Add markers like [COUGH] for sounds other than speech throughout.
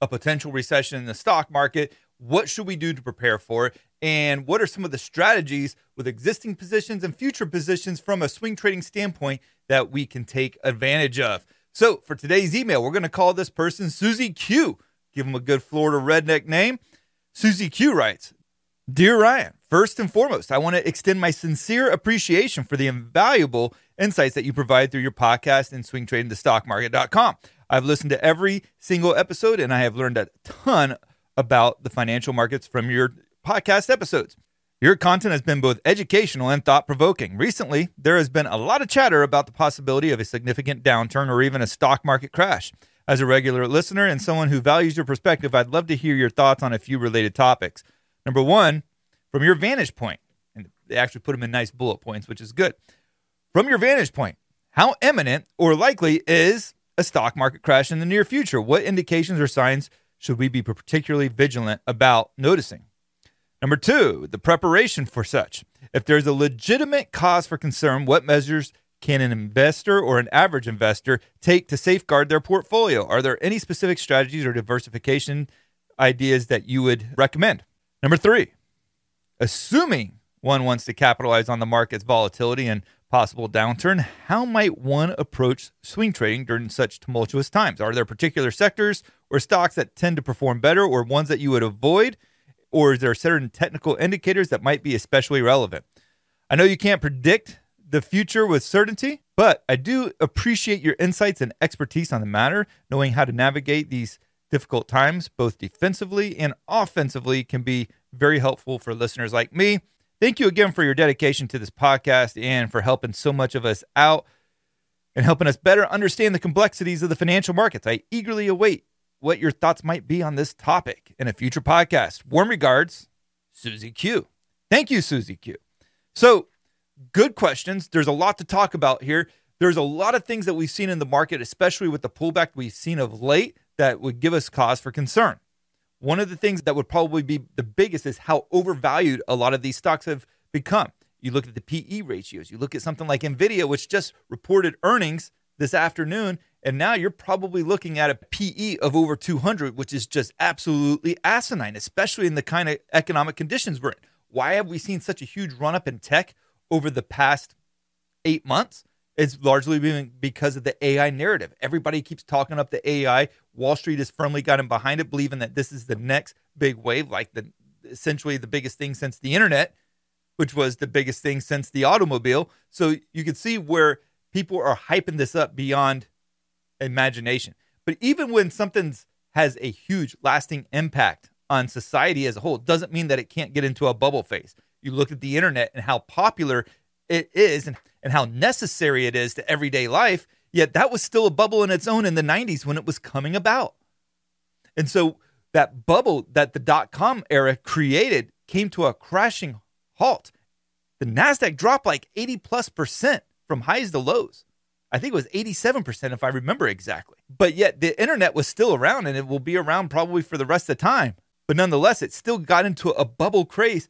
a potential recession in the stock market. What should we do to prepare for it? And what are some of the strategies with existing positions and future positions from a swing trading standpoint that we can take advantage of? So, for today's email, we're going to call this person Susie Q. Give them a good Florida redneck name. Susie Q writes Dear Ryan, first and foremost, I want to extend my sincere appreciation for the invaluable insights that you provide through your podcast and swingtradingthestockmarket.com. I've listened to every single episode and I have learned a ton about the financial markets from your podcast episodes. Your content has been both educational and thought provoking. Recently, there has been a lot of chatter about the possibility of a significant downturn or even a stock market crash. As a regular listener and someone who values your perspective, I'd love to hear your thoughts on a few related topics. Number one, from your vantage point, and they actually put them in nice bullet points, which is good. From your vantage point, how imminent or likely is a stock market crash in the near future? What indications or signs should we be particularly vigilant about noticing? Number two, the preparation for such. If there's a legitimate cause for concern, what measures can an investor or an average investor take to safeguard their portfolio? Are there any specific strategies or diversification ideas that you would recommend? Number three, assuming one wants to capitalize on the market's volatility and possible downturn, how might one approach swing trading during such tumultuous times? Are there particular sectors or stocks that tend to perform better or ones that you would avoid? Or is there certain technical indicators that might be especially relevant? I know you can't predict the future with certainty, but I do appreciate your insights and expertise on the matter. Knowing how to navigate these difficult times, both defensively and offensively, can be very helpful for listeners like me. Thank you again for your dedication to this podcast and for helping so much of us out and helping us better understand the complexities of the financial markets. I eagerly await what your thoughts might be on this topic in a future podcast. Warm regards, Susie Q. Thank you, Susie Q. So, good questions. There's a lot to talk about here. There's a lot of things that we've seen in the market, especially with the pullback we've seen of late, that would give us cause for concern. One of the things that would probably be the biggest is how overvalued a lot of these stocks have become. You look at the PE ratios, you look at something like Nvidia, which just reported earnings this afternoon, and now you're probably looking at a PE of over 200, which is just absolutely asinine, especially in the kind of economic conditions we're in. Why have we seen such a huge run up in tech over the past eight months? It's largely been because of the AI narrative. Everybody keeps talking up the AI. Wall Street has firmly gotten behind it, believing that this is the next big wave, like the essentially the biggest thing since the internet, which was the biggest thing since the automobile. So you can see where people are hyping this up beyond imagination. But even when something's has a huge lasting impact on society as a whole, doesn't mean that it can't get into a bubble phase. You look at the internet and how popular it is and, and how necessary it is to everyday life, yet that was still a bubble in its own in the 90s when it was coming about. And so that bubble that the dot com era created came to a crashing halt. The NASDAQ dropped like 80 plus percent from highs to lows. I think it was 87% if I remember exactly. But yet the internet was still around and it will be around probably for the rest of time. But nonetheless, it still got into a bubble craze.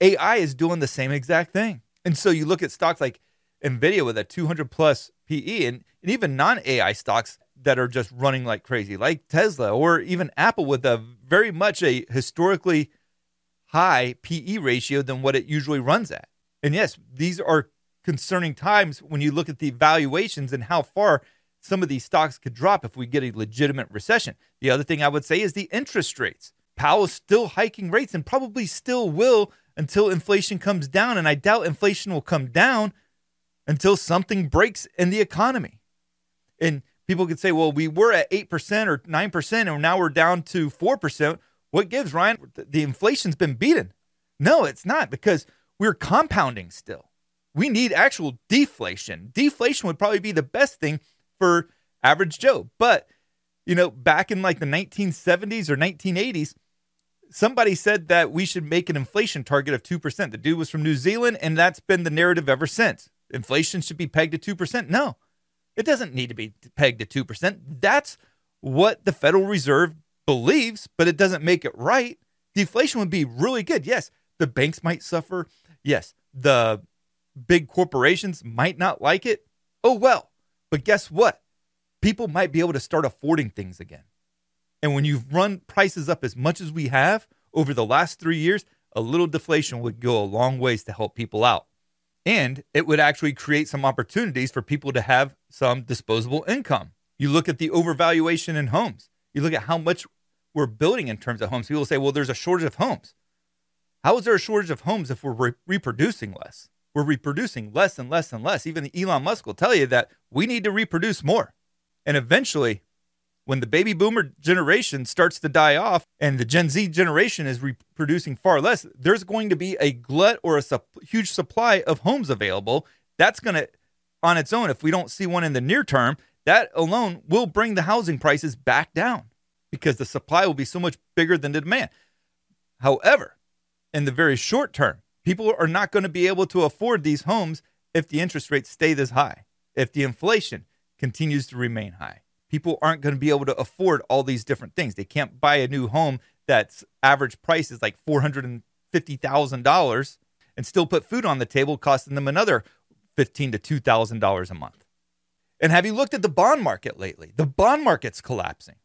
AI is doing the same exact thing. And so you look at stocks like Nvidia with a 200 plus PE and, and even non AI stocks that are just running like crazy, like Tesla or even Apple with a very much a historically high PE ratio than what it usually runs at. And yes, these are concerning times when you look at the valuations and how far some of these stocks could drop if we get a legitimate recession. The other thing I would say is the interest rates. Powell is still hiking rates and probably still will until inflation comes down. And I doubt inflation will come down until something breaks in the economy. And people could say, well, we were at 8% or 9% and now we're down to 4%. What gives, Ryan? The inflation's been beaten. No, it's not because we're compounding still. We need actual deflation. Deflation would probably be the best thing for average Joe. But, you know, back in like the 1970s or 1980s, somebody said that we should make an inflation target of 2%. The dude was from New Zealand, and that's been the narrative ever since. Inflation should be pegged to 2%. No, it doesn't need to be pegged to 2%. That's what the Federal Reserve believes, but it doesn't make it right. Deflation would be really good. Yes, the banks might suffer. Yes, the big corporations might not like it. Oh, well. But guess what? People might be able to start affording things again. And when you've run prices up as much as we have over the last three years, a little deflation would go a long ways to help people out. And it would actually create some opportunities for people to have some disposable income. You look at the overvaluation in homes, you look at how much we're building in terms of homes. People say, well, there's a shortage of homes. How is there a shortage of homes if we're re- reproducing less? We're reproducing less and less and less. Even Elon Musk will tell you that we need to reproduce more. And eventually, when the baby boomer generation starts to die off and the Gen Z generation is reproducing far less, there's going to be a glut or a huge supply of homes available. That's going to, on its own, if we don't see one in the near term, that alone will bring the housing prices back down because the supply will be so much bigger than the demand. However, in the very short term, people are not going to be able to afford these homes if the interest rates stay this high, if the inflation continues to remain high. People aren't going to be able to afford all these different things. They can't buy a new home that's average price is like $450,000 and still put food on the table, costing them another 15 to $2,000 a month. And have you looked at the bond market lately? The bond market's collapsing.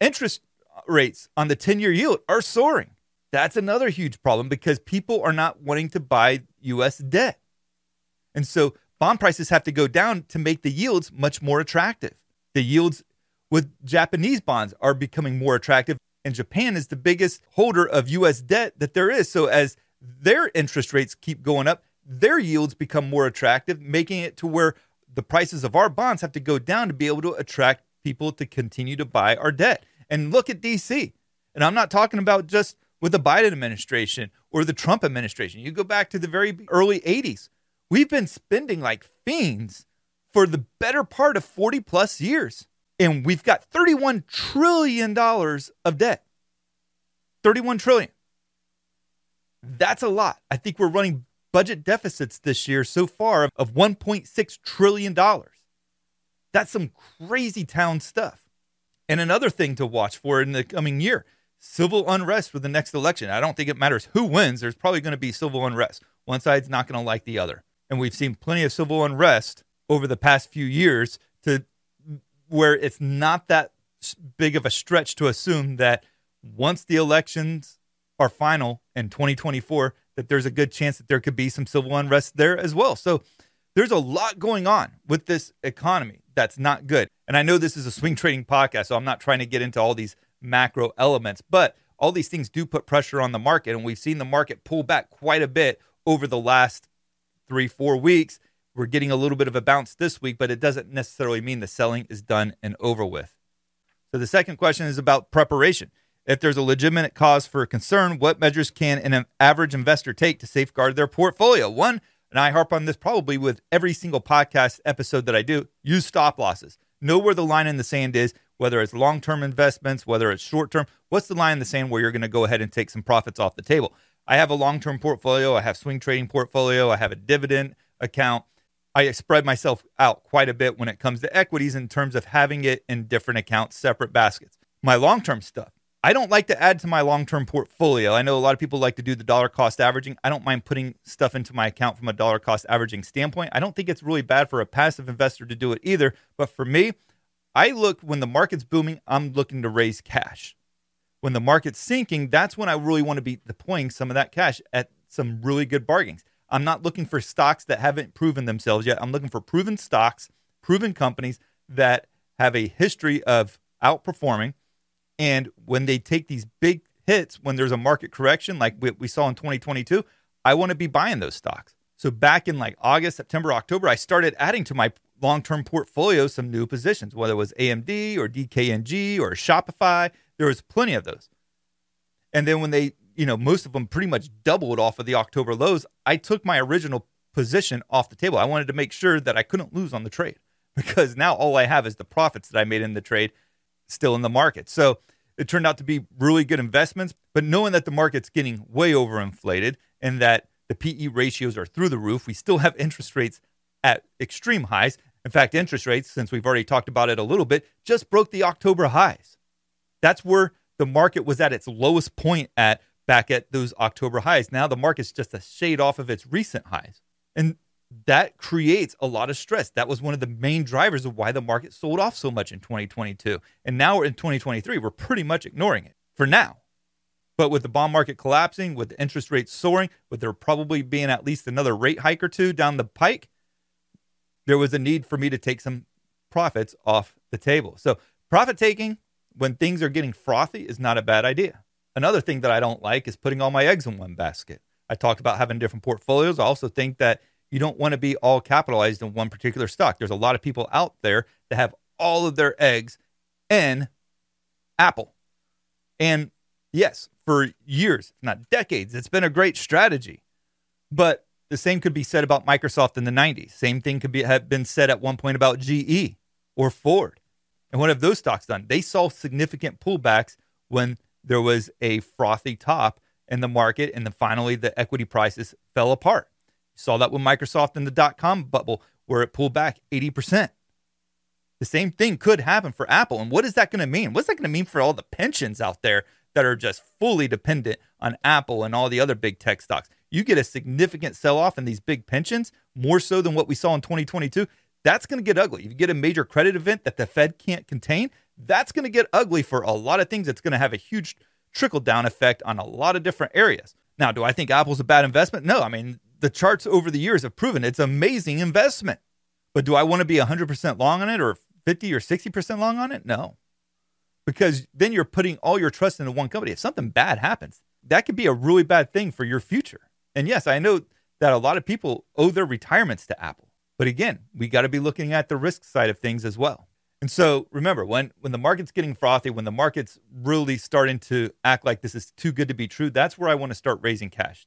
Interest uh, rates on the 10 year yield are soaring. That's another huge problem because people are not wanting to buy US debt. And so bond prices have to go down to make the yields much more attractive. The yields with Japanese bonds are becoming more attractive, and Japan is the biggest holder of US debt that there is. So as their interest rates keep going up, their yields become more attractive, making it to where the prices of our bonds have to go down to be able to attract people to continue to buy our debt. And look at DC. And I'm not talking about just with the Biden administration or the Trump administration. You go back to the very early 80s. We've been spending like fiends for the better part of 40 plus years. And we've got $31 trillion of debt. 31 trillion. That's a lot. I think we're running budget deficits this year so far of $1.6 trillion. That's some crazy town stuff. And another thing to watch for in the coming year civil unrest for the next election. I don't think it matters who wins, there's probably going to be civil unrest. One side's not going to like the other. And we've seen plenty of civil unrest over the past few years to where it's not that big of a stretch to assume that once the elections are final in 2024 that there's a good chance that there could be some civil unrest there as well. So there's a lot going on with this economy that's not good. And I know this is a swing trading podcast, so I'm not trying to get into all these macro elements, but all these things do put pressure on the market. And we've seen the market pull back quite a bit over the last three, four weeks. We're getting a little bit of a bounce this week, but it doesn't necessarily mean the selling is done and over with. So the second question is about preparation. If there's a legitimate cause for concern, what measures can an average investor take to safeguard their portfolio? One, and I harp on this probably with every single podcast episode that I do, use stop losses. Know where the line in the sand is, whether it's long term investments, whether it's short term. What's the line in the sand where you're going to go ahead and take some profits off the table? I have a long term portfolio, I have swing trading portfolio, I have a dividend account. I spread myself out quite a bit when it comes to equities in terms of having it in different accounts, separate baskets. My long term stuff, I don't like to add to my long term portfolio. I know a lot of people like to do the dollar cost averaging. I don't mind putting stuff into my account from a dollar cost averaging standpoint. I don't think it's really bad for a passive investor to do it either. But for me, I look when the market's booming, I'm looking to raise cash. When the market's sinking, that's when I really want to be deploying some of that cash at some really good bargains. I'm not looking for stocks that haven't proven themselves yet. I'm looking for proven stocks, proven companies that have a history of outperforming. And when they take these big hits, when there's a market correction like we, we saw in 2022, I want to be buying those stocks. So back in like August, September, October, I started adding to my long-term portfolio some new positions, whether it was AMD or DKNG or Shopify. There was plenty of those. And then when they, you know, most of them pretty much doubled off of the October lows, I took my original position off the table. I wanted to make sure that I couldn't lose on the trade [LAUGHS] because now all I have is the profits that I made in the trade still in the market. So it turned out to be really good investments, but knowing that the market's getting way overinflated and that the PE ratios are through the roof. We still have interest rates at extreme highs. In fact, interest rates, since we've already talked about it a little bit, just broke the October highs. That's where the market was at its lowest point at back at those October highs. Now the market's just a shade off of its recent highs. And that creates a lot of stress. That was one of the main drivers of why the market sold off so much in 2022. And now we're in 2023, we're pretty much ignoring it for now. But with the bond market collapsing, with the interest rates soaring, with there probably being at least another rate hike or two down the pike, there was a need for me to take some profits off the table. So, profit taking when things are getting frothy is not a bad idea. Another thing that I don't like is putting all my eggs in one basket. I talked about having different portfolios. I also think that you don't want to be all capitalized in one particular stock. There's a lot of people out there that have all of their eggs in Apple. And yes, for years, if not decades. It's been a great strategy. But the same could be said about Microsoft in the 90s. Same thing could be have been said at one point about GE or Ford. And what have those stocks done? They saw significant pullbacks when there was a frothy top in the market and then finally the equity prices fell apart. You saw that with Microsoft in the dot com bubble where it pulled back 80%. The same thing could happen for Apple. And what is that going to mean? What's that going to mean for all the pensions out there that are just fully dependent on Apple and all the other big tech stocks. You get a significant sell off in these big pensions, more so than what we saw in 2022. That's going to get ugly. If you get a major credit event that the Fed can't contain, that's going to get ugly for a lot of things. It's going to have a huge trickle down effect on a lot of different areas. Now, do I think Apple's a bad investment? No. I mean, the charts over the years have proven it's an amazing investment. But do I want to be 100% long on it or 50 or 60% long on it? No because then you're putting all your trust into one company. If something bad happens, that could be a really bad thing for your future. And yes, I know that a lot of people owe their retirements to Apple. But again, we got to be looking at the risk side of things as well. And so remember, when when the market's getting frothy, when the market's really starting to act like this is too good to be true, that's where I want to start raising cash.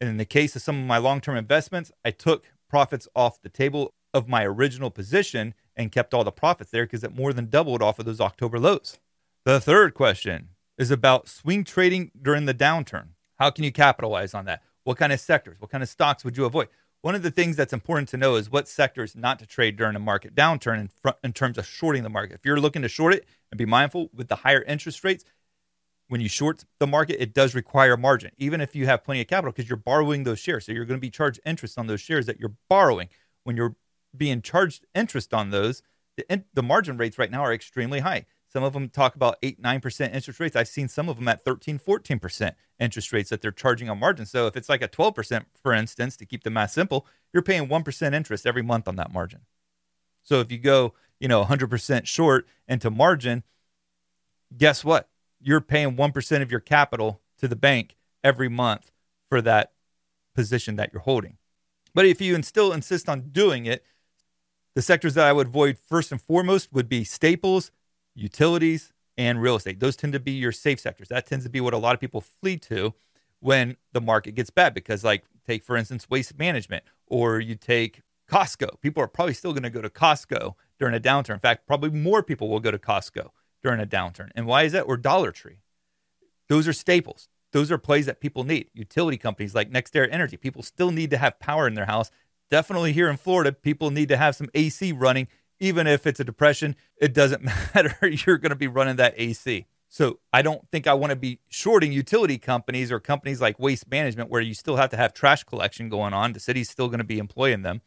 And in the case of some of my long-term investments, I took profits off the table of my original position and kept all the profits there because it more than doubled off of those October lows. The third question is about swing trading during the downturn. How can you capitalize on that? What kind of sectors, what kind of stocks would you avoid? One of the things that's important to know is what sectors not to trade during a market downturn in, front, in terms of shorting the market. If you're looking to short it and be mindful with the higher interest rates, when you short the market, it does require margin, even if you have plenty of capital, because you're borrowing those shares. So you're going to be charged interest on those shares that you're borrowing. When you're being charged interest on those, the, the margin rates right now are extremely high. Some of them talk about 8, 9% interest rates. I've seen some of them at 13, 14% interest rates that they're charging on margin. So if it's like a 12%, for instance, to keep the math simple, you're paying 1% interest every month on that margin. So if you go, you know, 100% short into margin, guess what? You're paying 1% of your capital to the bank every month for that position that you're holding. But if you still insist on doing it, the sectors that I would avoid first and foremost would be staples, utilities, and real estate. Those tend to be your safe sectors. That tends to be what a lot of people flee to when the market gets bad because like take for instance waste management or you take Costco. People are probably still going to go to Costco during a downturn. In fact, probably more people will go to Costco during a downturn. And why is that? Or Dollar Tree. Those are staples. Those are plays that people need. Utility companies like NextEra Energy. People still need to have power in their house definitely here in Florida, people need to have some AC running. Even if it's a depression, it doesn't [LAUGHS] matter. You're going to be running that AC. So I don't think I want to be shorting utility companies or companies like waste management where you still have to have trash collection going on. The city's still going to be employing them.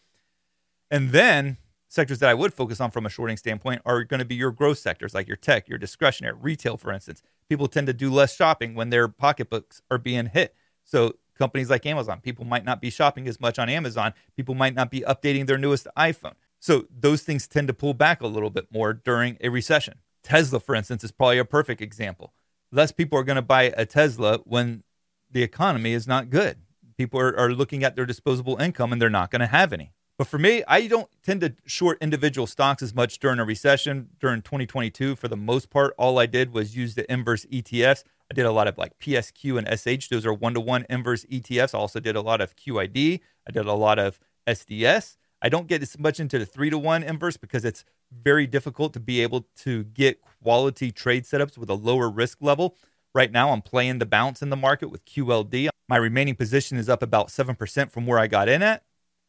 And then sectors that I would focus on from a shorting standpoint are going to be your growth sectors like your tech, your discretionary, retail, for instance. People tend to do less shopping when their pocketbooks are being hit. So companies like Amazon. People might not be shopping as much on Amazon. People might not be updating their newest iPhone. So those things tend to pull back a little bit more during a recession. Tesla, for instance, is probably a perfect example. Less people are going to buy a Tesla when the economy is not good. People are, are looking at their disposable income and they're not going to have any. But for me, I don't tend to short individual stocks as much during a recession. During 2022, for the most part, all I did was use the inverse ETFs. I did a lot of like PSQ and SH. Those are one to one inverse ETFs. I also did a lot of QID. I did a lot of SDS. I don't get as much into the three to one inverse because it's very difficult to be able to get quality trade setups with a lower risk level. Right now, I'm playing the bounce in the market with QLD. My remaining position is up about 7% from where I got in at.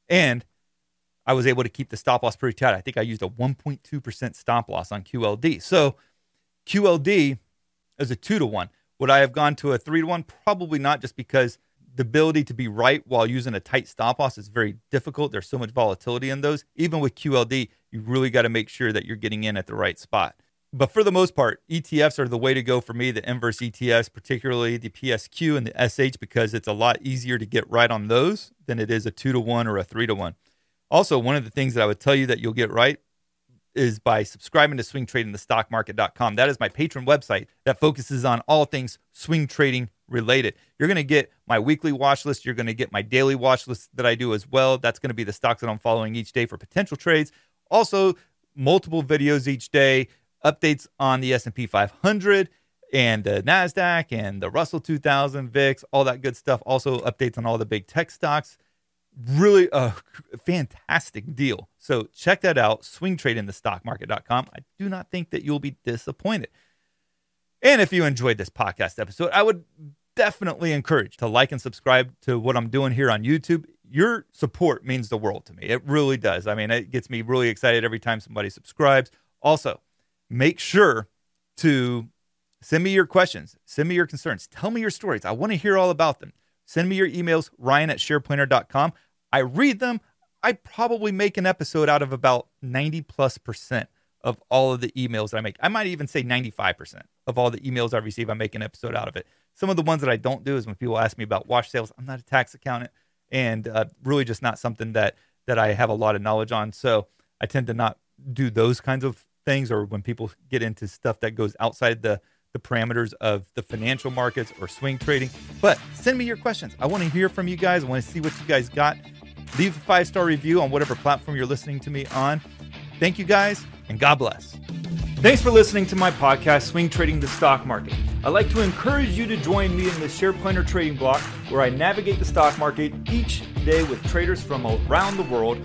And I was able to keep the stop loss pretty tight. I think I used a 1.2% stop loss on QLD. So QLD is a two to one. Would I have gone to a three to one? Probably not, just because the ability to be right while using a tight stop loss is very difficult. There's so much volatility in those. Even with QLD, you really got to make sure that you're getting in at the right spot. But for the most part, ETFs are the way to go for me, the inverse ETFs, particularly the PSQ and the SH, because it's a lot easier to get right on those than it is a two to one or a three to one. Also, one of the things that I would tell you that you'll get right is by subscribing to swingtradingthestockmarket.com. That is my Patreon website that focuses on all things swing trading related. You're going to get my weekly watch list. You're going to get my daily watch list that I do as well. That's going to be the stocks that I'm following each day for potential trades. Also, multiple videos each day, updates on the S&P 500 and the Nasdaq and the Russell 2000 VIX, all that good stuff. Also, updates on all the big tech stocks. Really a fantastic deal. So check that out. Swingtradingthestockmarket.com. I do not think that you'll be disappointed. And if you enjoyed this podcast episode, I would definitely encourage to like and subscribe to what I'm doing here on YouTube. Your support means the world to me. It really does. I mean, it gets me really excited every time somebody subscribes. Also, make sure to send me your questions, send me your concerns, tell me your stories. I want to hear all about them. Send me your emails, ryan at shareplanner.com. I read them. I probably make an episode out of about 90 plus percent of all of the emails that I make. I might even say 95% of all the emails I receive, I make an episode out of it. Some of the ones that I don't do is when people ask me about wash sales. I'm not a tax accountant and uh, really just not something that that I have a lot of knowledge on. So I tend to not do those kinds of things or when people get into stuff that goes outside the the parameters of the financial markets or swing trading. But send me your questions. I want to hear from you guys. I want to see what you guys got. Leave a five star review on whatever platform you're listening to me on. Thank you guys, and God bless. Thanks for listening to my podcast, Swing Trading the Stock Market. I'd like to encourage you to join me in the Share Planner Trading Block, where I navigate the stock market each day with traders from around the world.